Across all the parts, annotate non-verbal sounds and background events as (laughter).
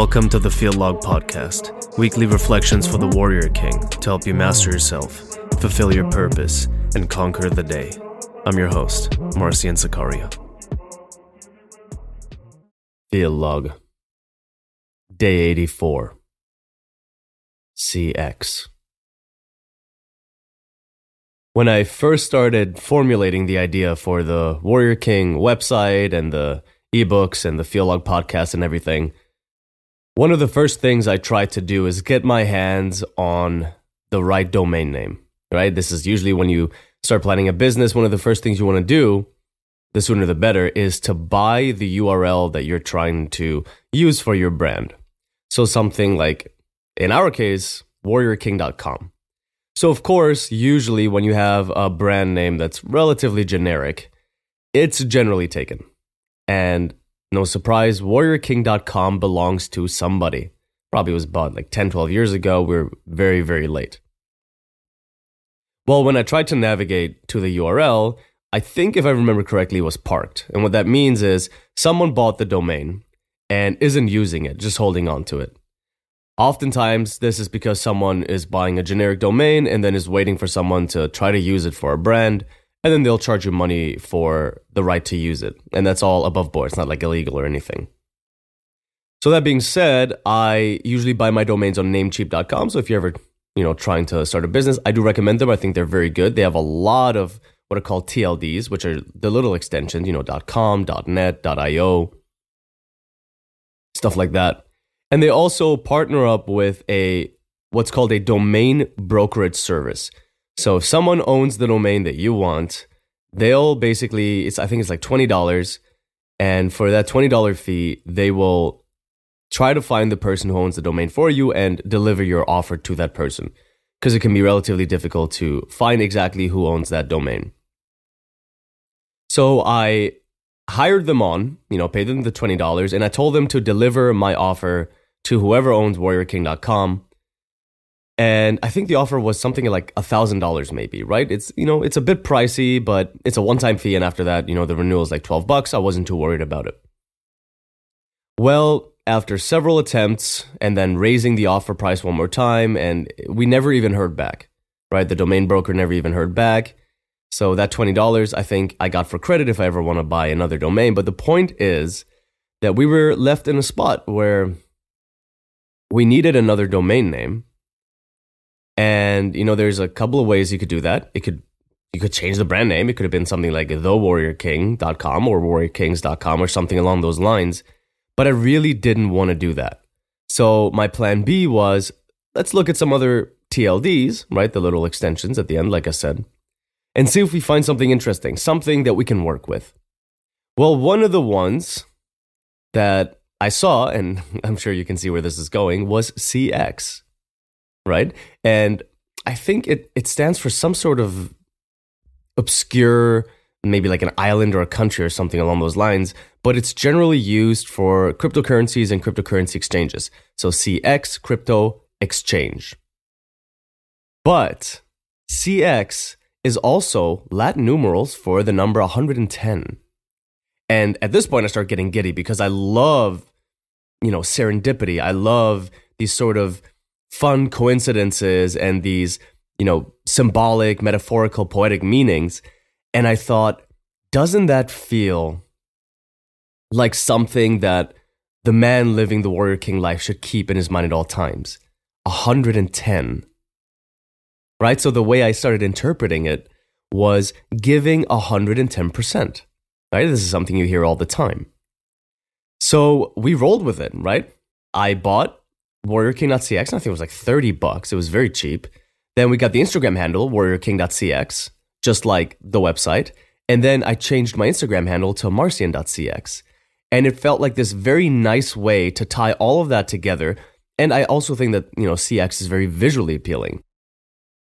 Welcome to the Field Log Podcast, weekly reflections for the Warrior King to help you master yourself, fulfill your purpose, and conquer the day. I'm your host, Marcian Sakaria. Field Log, Day 84, CX. When I first started formulating the idea for the Warrior King website and the ebooks and the Field Log podcast and everything, one of the first things I try to do is get my hands on the right domain name, right? This is usually when you start planning a business, one of the first things you want to do, the sooner the better, is to buy the URL that you're trying to use for your brand. So something like, in our case, warriorking.com. So, of course, usually when you have a brand name that's relatively generic, it's generally taken. And no surprise, warriorking.com belongs to somebody. Probably was bought like 10, 12 years ago. We're very, very late. Well, when I tried to navigate to the URL, I think if I remember correctly, it was parked. And what that means is someone bought the domain and isn't using it, just holding on to it. Oftentimes, this is because someone is buying a generic domain and then is waiting for someone to try to use it for a brand and then they'll charge you money for the right to use it. And that's all above board. It's not like illegal or anything. So that being said, I usually buy my domains on namecheap.com. So if you're ever, you know, trying to start a business, I do recommend them. I think they're very good. They have a lot of what are called TLDs, which are the little extensions, you know, .com, .net, .io, stuff like that. And they also partner up with a what's called a domain brokerage service. So if someone owns the domain that you want, they'll basically it's I think it's like twenty dollars, and for that twenty dollar fee, they will try to find the person who owns the domain for you and deliver your offer to that person. Because it can be relatively difficult to find exactly who owns that domain. So I hired them on, you know, paid them the $20 and I told them to deliver my offer to whoever owns warriorking.com and I think the offer was something like a thousand dollars, maybe. Right? It's you know it's a bit pricey, but it's a one-time fee, and after that, you know the renewal is like twelve bucks. I wasn't too worried about it. Well, after several attempts and then raising the offer price one more time, and we never even heard back. Right? The domain broker never even heard back. So that twenty dollars, I think I got for credit if I ever want to buy another domain. But the point is that we were left in a spot where we needed another domain name and you know, there's a couple of ways you could do that. It could you could change the brand name. It could have been something like thewarriorking.com or warriorkings.com or something along those lines. But I really didn't want to do that. So my plan B was let's look at some other TLDs, right? The little extensions at the end, like I said, and see if we find something interesting, something that we can work with. Well, one of the ones that I saw, and (laughs) I'm sure you can see where this is going, was CX right? And I think it it stands for some sort of obscure maybe like an island or a country or something along those lines, but it's generally used for cryptocurrencies and cryptocurrency exchanges. So CX, crypto exchange. But CX is also Latin numerals for the number 110. And at this point, I start getting giddy because I love, you know, serendipity. I love these sort of fun coincidences and these, you know, symbolic, metaphorical, poetic meanings. And I thought, doesn't that feel like something that the man living the warrior king life should keep in his mind at all times? 110. Right? So the way I started interpreting it was giving 110%. Right? This is something you hear all the time. So we rolled with it, right? I bought warriorking.cx. I think it was like 30 bucks. It was very cheap. Then we got the Instagram handle, warriorking.cx, just like the website. And then I changed my Instagram handle to marcian.cx. And it felt like this very nice way to tie all of that together. And I also think that, you know, CX is very visually appealing.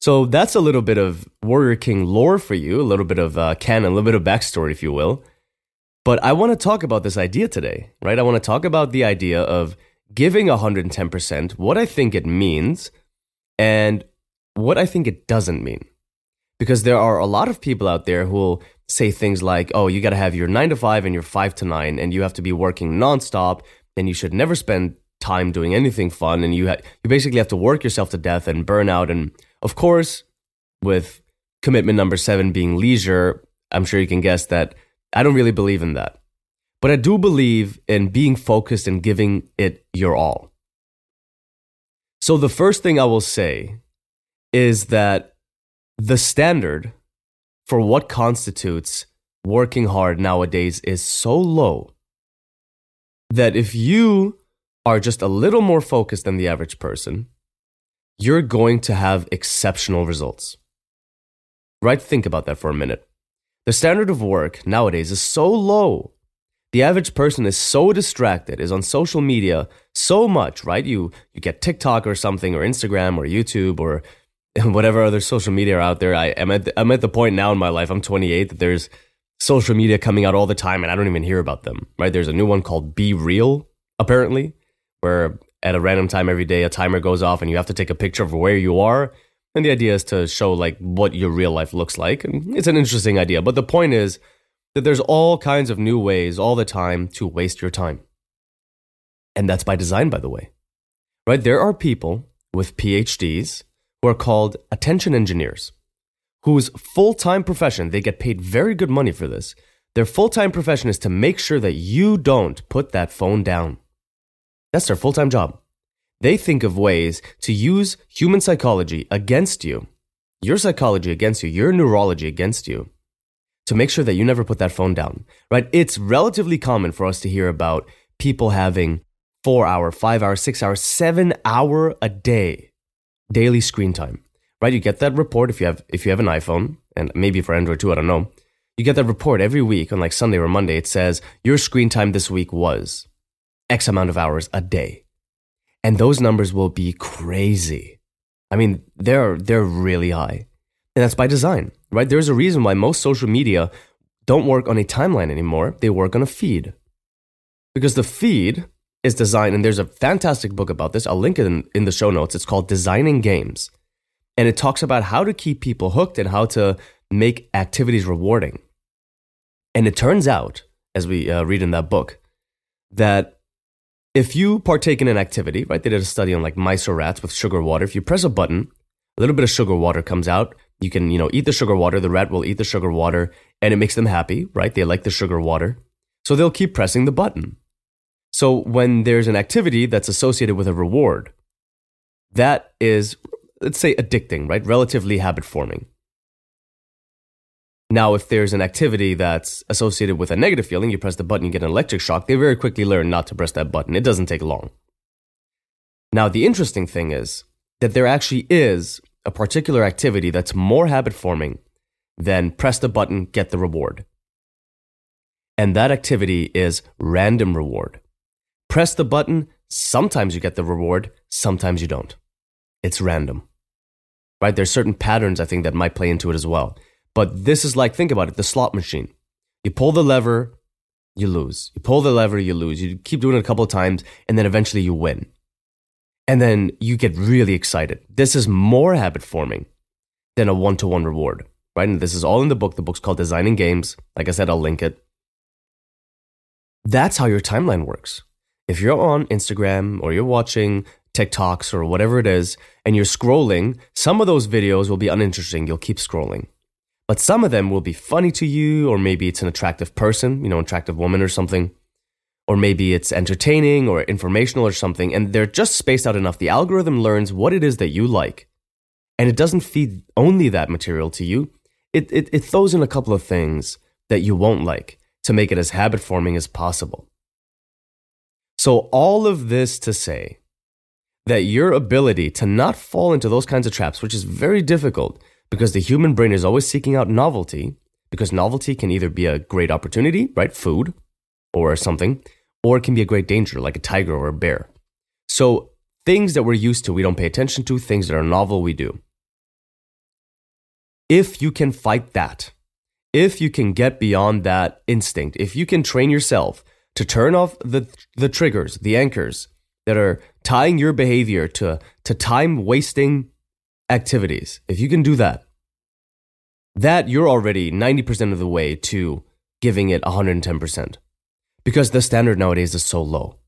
So that's a little bit of Warrior King lore for you, a little bit of uh, canon, a little bit of backstory, if you will. But I want to talk about this idea today, right? I want to talk about the idea of giving 110%, what I think it means, and what I think it doesn't mean. Because there are a lot of people out there who will say things like, oh, you got to have your nine to five and your five to nine, and you have to be working nonstop, and you should never spend time doing anything fun, and you ha- you basically have to work yourself to death and burn out. And of course, with commitment number seven being leisure, I'm sure you can guess that I don't really believe in that. But I do believe in being focused and giving it your all. So the first thing I will say is that the standard for what constitutes working hard nowadays is so low that if you are just a little more focused than the average person, you're going to have exceptional results. Right? Think about that for a minute. The standard of work nowadays is so low. The average person is so distracted, is on social media so much, right? You you get TikTok or something or Instagram or YouTube or (laughs) whatever other social media are out there. I am at the, I'm at the point now in my life. I'm 28 that there's social media coming out all the time and I don't even hear about them. Right? There's a new one called Be Real, apparently, where at a random time every day a timer goes off and you have to take a picture of where you are. And the idea is to show like what your real life looks like. And it's an interesting idea, but the point is that there's all kinds of new ways all the time to waste your time. And that's by design by the way. Right? There are people with PhDs who are called attention engineers, whose full time profession, they get paid very good money for this. Their full time profession is to make sure that you don't put that phone down. That's their full time job. They think of ways to use human psychology against you, your psychology against you, your neurology against you, to make sure that you never put that phone down, right? It's relatively common for us to hear about people having four hour, five hour, six hour, seven hour a day daily screen time, right? You get that report if you have if you have an iPhone and maybe for Android too, I don't know. You get that report every week on like Sunday or Monday. It says your screen time this week was X amount of hours a day. And those numbers will be crazy. I mean, they're they're really high. And that's by design, right? There's a reason why most social media don't work on a timeline anymore. They work on a feed. Because the feed is designed, and there's a fantastic book about this. I'll link it in, in the show notes. It's called Designing Games. And it talks about how to keep people hooked and how to make activities rewarding. And it turns out, as we uh, read in that book, that if you partake in an activity, right, they did a study on like mice or rats with sugar water. If you press a button, a little bit of sugar water comes out. You can, you know, eat the sugar water. The rat will eat the sugar water and it makes them happy, right? They like the sugar water. So they'll keep pressing the button. So when there's an activity that's associated with a reward, that is, let's say, addicting, right? Relatively habit forming. Now, if there's an activity that's associated with a negative feeling, you press the button, you get an electric shock, they very quickly learn not to press that button. It doesn't take long. Now, the interesting thing is that there actually is a particular activity that's more habit forming than press the button, get the reward. And that activity is random reward. Press the button, sometimes you get the reward, sometimes you don't. It's random. Right? There's certain patterns I think that might play into it as well. But this is like, think about it, the slot machine. You pull the lever, you lose. You pull the lever, you lose. You keep doing it a couple of times, and then eventually you win. And then you get really excited. This is more habit forming than a one to one reward, right? And this is all in the book. The book's called Designing Games. Like I said, I'll link it. That's how your timeline works if you're on Instagram or you're watching TikToks or whatever it is, and you're scrolling, some of those videos will be uninteresting. You'll keep scrolling. But some of them will be funny to you, or maybe it's an attractive person, you know, attractive woman or something. Or maybe it's entertaining or informational or something, and they're just spaced out enough. The algorithm learns what it is that you like. And it doesn't feed only that material to you, it, it, it throws in a couple of things that you won't like to make it as habit forming as possible. So, all of this to say that your ability to not fall into those kinds of traps, which is very difficult because the human brain is always seeking out novelty, because novelty can either be a great opportunity, right? Food or something, or it can be a great danger, like a tiger or a bear. So, things that we're used to, we don't pay attention to, things that are novel, we do. If you can fight that, if you can get beyond that instinct, if you can train yourself to turn off the, the triggers, the anchors that are tying your behavior to, to time wasting activities, if you can do that, that you're already 90% of the way to giving it 110%. Because the standard nowadays is so low.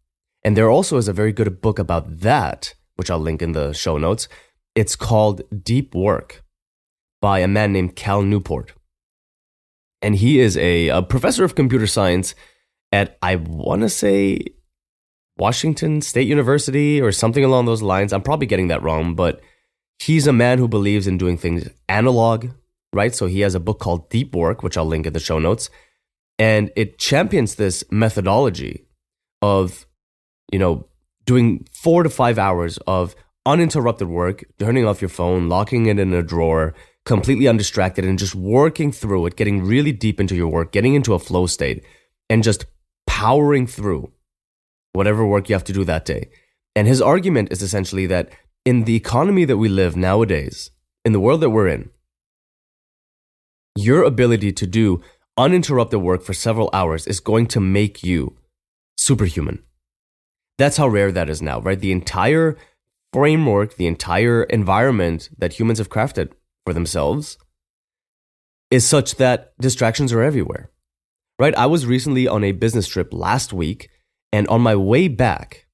And there also is a very good book about that, which I'll link in the show notes. It's called Deep Work by a man named Cal Newport. And he is a, a professor of computer science at, I want to say, Washington State University or something along those lines. I'm probably getting that wrong, but he's a man who believes in doing things analog, right? So he has a book called Deep Work, which I'll link in the show notes. And it champions this methodology of, you know, doing four to five hours of uninterrupted work, turning off your phone, locking it in a drawer, completely undistracted, and just working through it, getting really deep into your work, getting into a flow state, and just powering through whatever work you have to do that day. And his argument is essentially that in the economy that we live nowadays, in the world that we're in, your ability to do uninterrupted work for several hours is going to make you superhuman. That's how rare that is now, right? The entire framework, the entire environment that humans have crafted for themselves is such that distractions are everywhere, right? I was recently on a business trip last week, and on my way back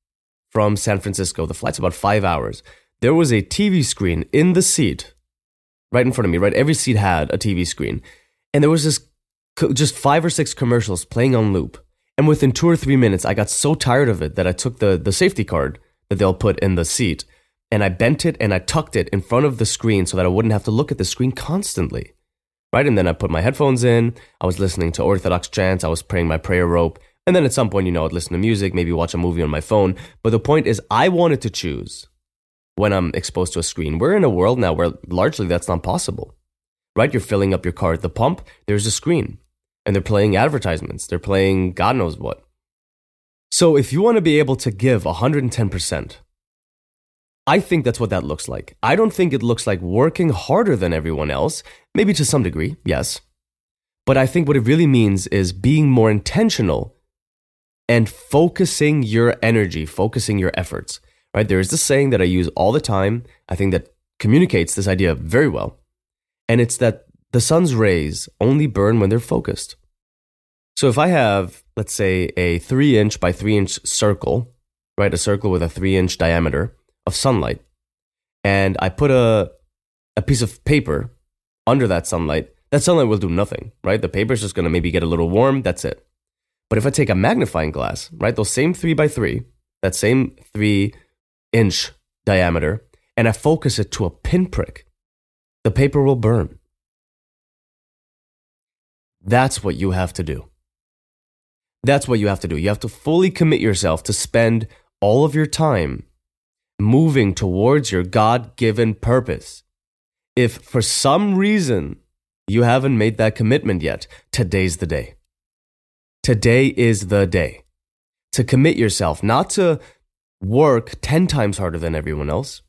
from San Francisco, the flight's about five hours, there was a TV screen in the seat right in front of me, right? Every seat had a TV screen. And there was this just five or six commercials playing on loop. And within two or three minutes, I got so tired of it that I took the, the safety card that they'll put in the seat and I bent it and I tucked it in front of the screen so that I wouldn't have to look at the screen constantly. Right? And then I put my headphones in. I was listening to Orthodox chants. I was praying my prayer rope. And then at some point, you know, I'd listen to music, maybe watch a movie on my phone. But the point is, I wanted to choose when I'm exposed to a screen. We're in a world now where largely that's not possible. Right? You're filling up your car at the pump, there's a screen and they're playing advertisements. They're playing God knows what. So if you want to be able to give 110%, I think that's what that looks like. I don't think it looks like working harder than everyone else, maybe to some degree, yes. But I think what it really means is being more intentional and focusing your energy, focusing your efforts. Right? There is this saying that I use all the time. I think that communicates this idea very well. And it's that the sun's rays only burn when they're focused. So if I have, let's say, a three inch by three inch circle, right, a circle with a three inch diameter of sunlight, and I put a, a piece of paper under that sunlight, that sunlight will do nothing, right? The paper is just to maybe get a little warm, that's it. But if I take a magnifying glass, right, those same three by three, that same three inch diameter, and I focus it to a pinprick, the paper will burn. That's what you have to do. That's what you have to do. You have to fully commit yourself to spend all of your time moving towards your God given purpose. If for some reason you haven't made that commitment yet, today's the day. Today is the day to commit yourself, not to work 10 times harder than everyone else,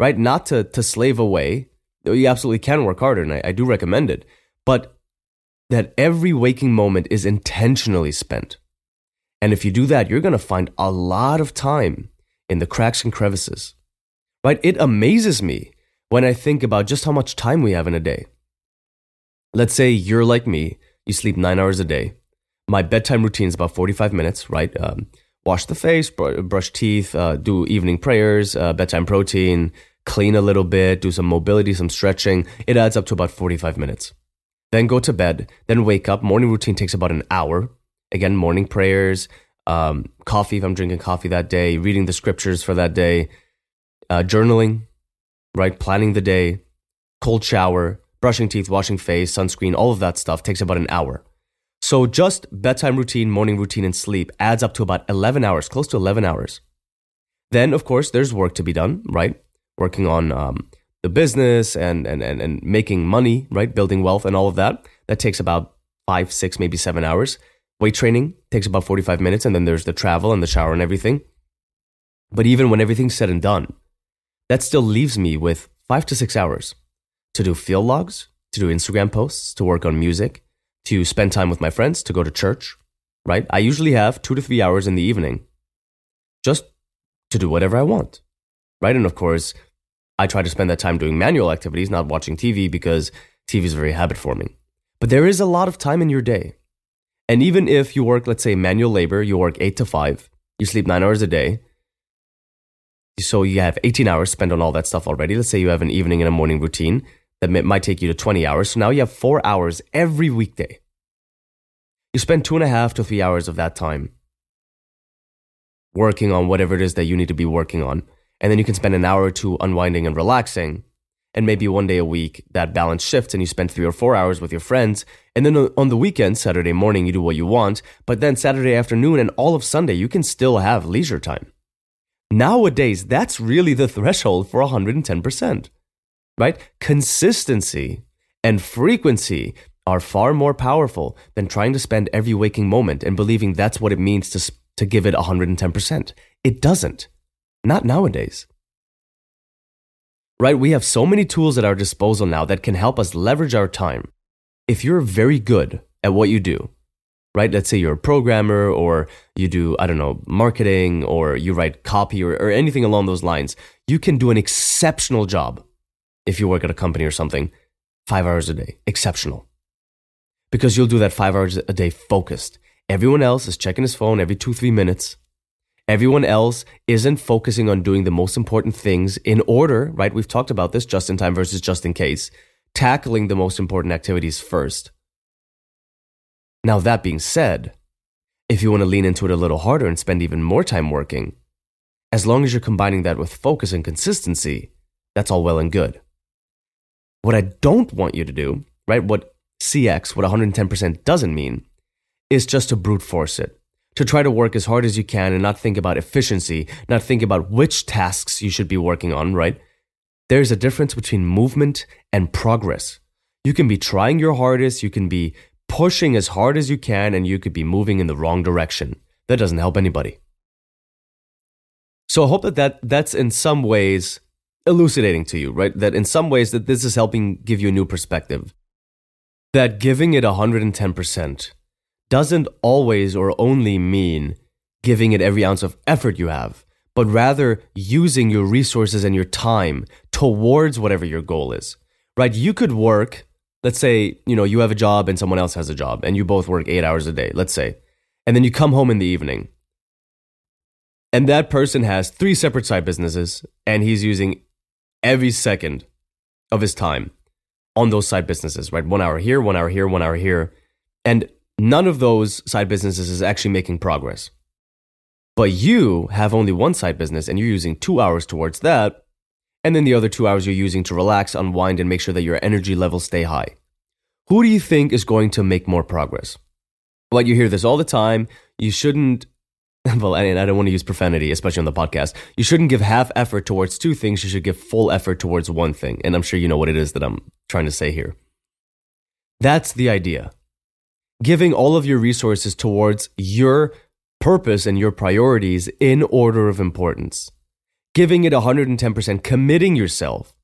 right? Not to, to slave away. You absolutely can work harder, and I, I do recommend it. But that every waking moment is intentionally spent. And if you do that, you're going to find a lot of time in the cracks and crevices. Right? It amazes me when I think about just how much time we have in a day. Let's say you're like me, you sleep nine hours a day. My bedtime routine is about 45 minutes, right? Um, wash the face, br- brush teeth, uh, do evening prayers, uh, bedtime protein, clean a little bit, do some mobility, some stretching. It adds up to about 45 minutes then go to bed, then wake up. Morning routine takes about an hour. Again, morning prayers, um, coffee if I'm drinking coffee that day, reading the scriptures for that day, uh, journaling, right? Planning the day, cold shower, brushing teeth, washing face, sunscreen, all of that stuff takes about an hour. So just bedtime routine, morning routine, and sleep adds up to about 11 hours, close to 11 hours. Then, of course, there's work to be done, right? Working on um, the business and, and, and, and making money, right? Building wealth and all of that. That takes about five, six, maybe seven hours. Weight training takes about 45 minutes. And then there's the travel and the shower and everything. But even when everything's said and done, that still leaves me with five to six hours to do field logs, to do Instagram posts, to work on music, to spend time with my friends, to go to church, right? I usually have two to three hours in the evening just to do whatever I want, right? And of course, I try to spend that time doing manual activities, not watching TV because TV is very habit forming. But there is a lot of time in your day. And even if you work, let's say, manual labor, you work eight to five, You sleep nine hours a day. So you have 18 hours spent on all that stuff already. Let's say you have an evening and a morning routine that might take you to 20 hours. So now you have four hours every weekday. You spend two and a half to three hours of that time working on whatever it is that you need to be working on. And then you can spend an hour or two unwinding and relaxing. And maybe one day a week that balance shifts and you spend three or four hours with your friends. And then on the weekend, Saturday morning, you do what you want. But then Saturday afternoon and all of Sunday, you can still have leisure time. Nowadays, that's really the threshold for 110%, right? Consistency and frequency are far more powerful than trying to spend every waking moment and believing that's what it means to, to give it 110%. It doesn't. Not nowadays. Right? We have so many tools at our disposal now that can help us leverage our time. If you're very good at what you do, right? Let's say you're a programmer or you do, I don't know, marketing or you write copy or, or anything along those lines. You can do an exceptional job if you work at a company or something, five hours a day. Exceptional. Because you'll do that five hours a day focused. Everyone else is checking his phone every two, three minutes. Everyone else isn't focusing on doing the most important things in order, right? We've talked about this just in time versus just in case, tackling the most important activities first. Now, that being said, if you want to lean into it a little harder and spend even more time working, as long as you're combining that with focus and consistency, that's all well and good. What I don't want you to do, right, what CX, what 110% doesn't mean, is just to brute force it. To try to work as hard as you can and not think about efficiency, not think about which tasks you should be working on, right? There's a difference between movement and progress. You can be trying your hardest, you can be pushing as hard as you can and you could be moving in the wrong direction. That doesn't help anybody. So I hope that, that that's in some ways elucidating to you, right? That in some ways that this is helping give you a new perspective. That giving it 110% doesn't always or only mean giving it every ounce of effort you have, but rather using your resources and your time towards whatever your goal is. Right? You could work let's say, you know, you have a job and someone else has a job and you both work eight hours a day, let's say, and then you come home in the evening and that person has three separate side businesses and he's using every second of his time on those side businesses, right? One hour here, one hour here, one hour here. And none of those side businesses is actually making progress. But you have only one side business and you're using two hours towards that and then the other two hours you're using to relax, unwind, and make sure that your energy levels stay high. Who do you think is going to make more progress? Well, you hear this all the time. You shouldn't, (laughs) well, and I don't want to use profanity, especially on the podcast. You shouldn't give half effort towards two things. You should give full effort towards one thing. And I'm sure you know what it is that I'm trying to say here. That's the idea. Giving all of your resources towards your purpose and your priorities in order of importance giving it 110%, committing yourself,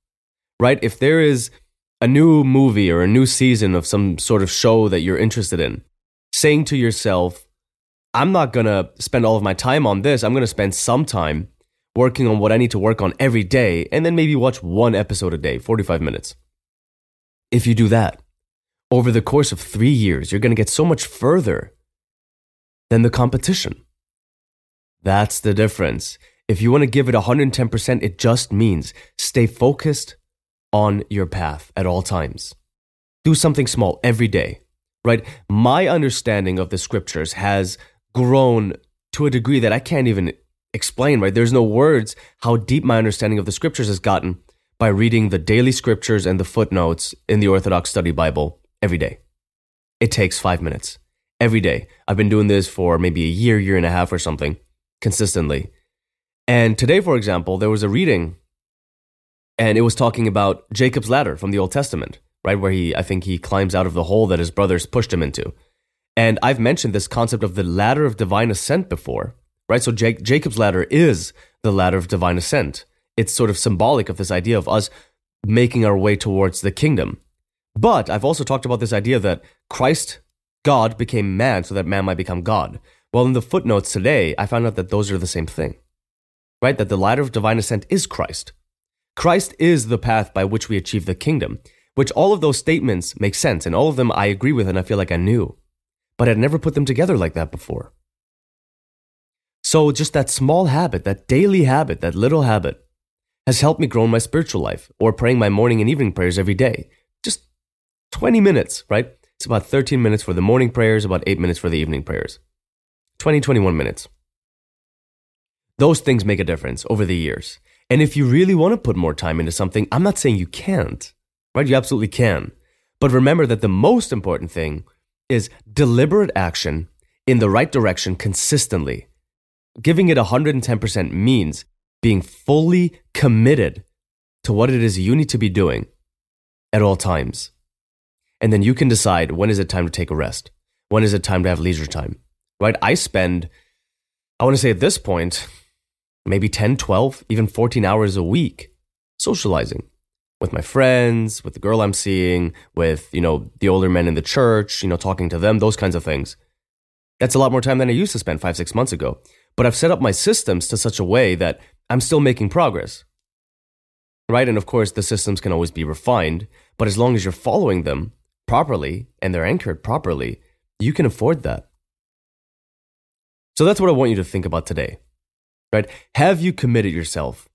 right? If there is a new movie or a new season of some sort of show that you're interested in, saying to yourself, I'm not going to spend all of my time on this. I'm going to spend some time working on what I need to work on every day and then maybe watch one episode a day, 45 minutes. If you do that, over the course of three years, you're going to get so much further than the competition. That's the difference. If you want to give it 110%, it just means stay focused on your path at all times. Do something small every day, right? My understanding of the scriptures has grown to a degree that I can't even explain, right? There's no words how deep my understanding of the scriptures has gotten by reading the daily scriptures and the footnotes in the Orthodox Study Bible every day. It takes five minutes every day. I've been doing this for maybe a year, year and a half or something consistently. And today, for example, there was a reading and it was talking about Jacob's ladder from the Old Testament, right? Where he, I think he climbs out of the hole that his brothers pushed him into. And I've mentioned this concept of the ladder of divine ascent before, right? So Jacob's ladder is the ladder of divine ascent. It's sort of symbolic of this idea of us making our way towards the kingdom. But I've also talked about this idea that Christ, God, became man so that man might become God. Well, in the footnotes today, I found out that those are the same thing right? That the ladder of divine ascent is Christ. Christ is the path by which we achieve the kingdom, which all of those statements make sense, and all of them I agree with and I feel like I knew. But I'd never put them together like that before. So, just that small habit, that daily habit, that little habit, has helped me grow in my spiritual life or praying my morning and evening prayers every day. Just 20 minutes, right? It's about 13 minutes for the morning prayers, about 8 minutes for the evening prayers. 20, 21 minutes. Those things make a difference over the years. And if you really want to put more time into something, I'm not saying you can't, right? You absolutely can. But remember that the most important thing is deliberate action in the right direction consistently. Giving it 110% means being fully committed to what it is you need to be doing at all times. And then you can decide when is it time to take a rest? When is it time to have leisure time? Right? I spend, I want to say at this point, maybe 10, 12, even 14 hours a week socializing with my friends, with the girl I'm seeing, with, you know, the older men in the church, you know, talking to them, those kinds of things. That's a lot more time than I used to spend five, six months ago. But I've set up my systems to such a way that I'm still making progress. Right? And of course, the systems can always be refined, but as long as you're following them properly and they're anchored properly, you can afford that. So that's what I want you to think about today. Right? Have you committed yourself?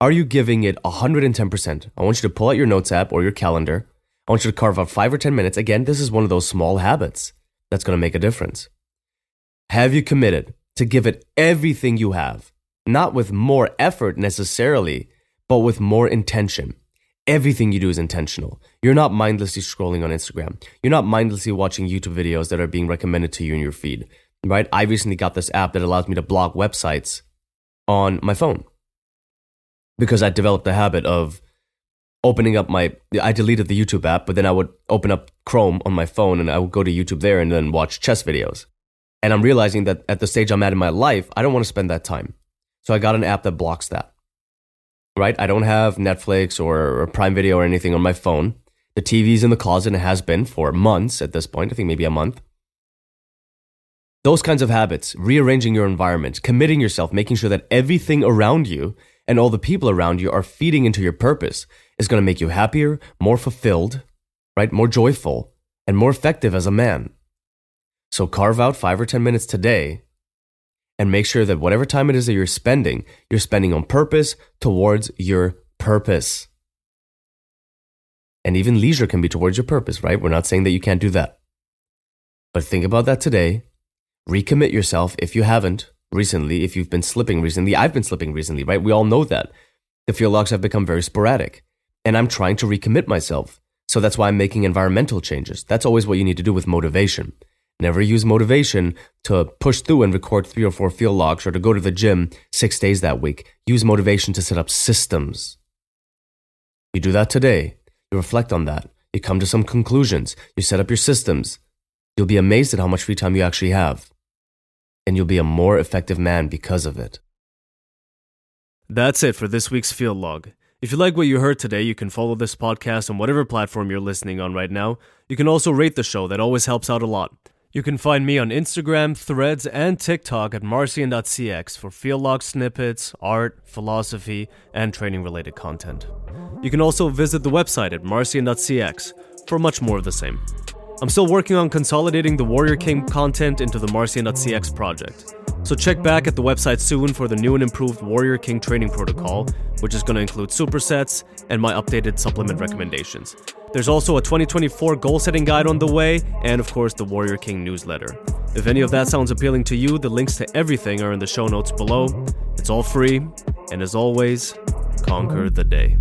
Are you giving it 110%? I want you to pull out your notes app or your calendar. I want you to carve out five or 10 minutes. Again, this is one of those small habits that's going to make a difference. Have you committed to give it everything you have, not with more effort necessarily, but with more intention. Everything you do is intentional. You're not mindlessly scrolling on Instagram. You're not mindlessly watching YouTube videos that are being recommended to you in your feed, right? I recently got this app that allows me to block websites on my phone because I developed the habit of opening up my I deleted the YouTube app, but then I would open up Chrome on my phone and I would go to YouTube there and then watch chess videos. And I'm realizing that at the stage I'm at in my life, I don't want to spend that time. So I got an app that blocks that. Right? I don't have Netflix or, Prime Video or anything on my phone. The TV's in the closet and has been for months at this point, I think maybe a month. Those kinds of habits, rearranging your environment, committing yourself, making sure that everything around you and all the people around you are feeding into your purpose is going to make you happier, more fulfilled, right? More joyful, and more effective as a man. So carve out five or 10 minutes today and make sure that whatever time it is that you're spending, you're spending on purpose towards your purpose. And even leisure can be towards your purpose, right? We're not saying that you can't do that. But think about that today. Recommit yourself if you haven't recently, if you've been slipping recently. I've been slipping recently, right? We all know that. The field logs have become very sporadic. And I'm trying to recommit myself. So that's why I'm making environmental changes. That's always what you need to do with motivation. Never use motivation to push through and record three or four field logs or to go to the gym six days that week. Use motivation to set up systems. You do that today. You reflect on that. You come to some conclusions. You set up your systems. You'll be amazed at how much free time you actually have. And you'll be a more effective man because of it. That's it for this week's field Log. If you like what you heard today, you can follow this podcast on whatever platform you're listening on right now. You can also rate the show, that always helps out a lot. You can find me on Instagram, Threads, and TikTok at marcian.cx for field log snippets, art, philosophy, and training related content. You can also visit the website at marcian.cx for much more of the same. I'm still working on consolidating the Warrior King content into the Marcian.cx project. So check back at the website soon for the new and improved Warrior King training protocol, which is going to include supersets and my updated supplement recommendations. There's also a 2024 goal setting guide on the way, and of course, the Warrior King newsletter. If any of that sounds appealing to you, the links to everything are in the show notes below. It's all free, and as always, conquer the day.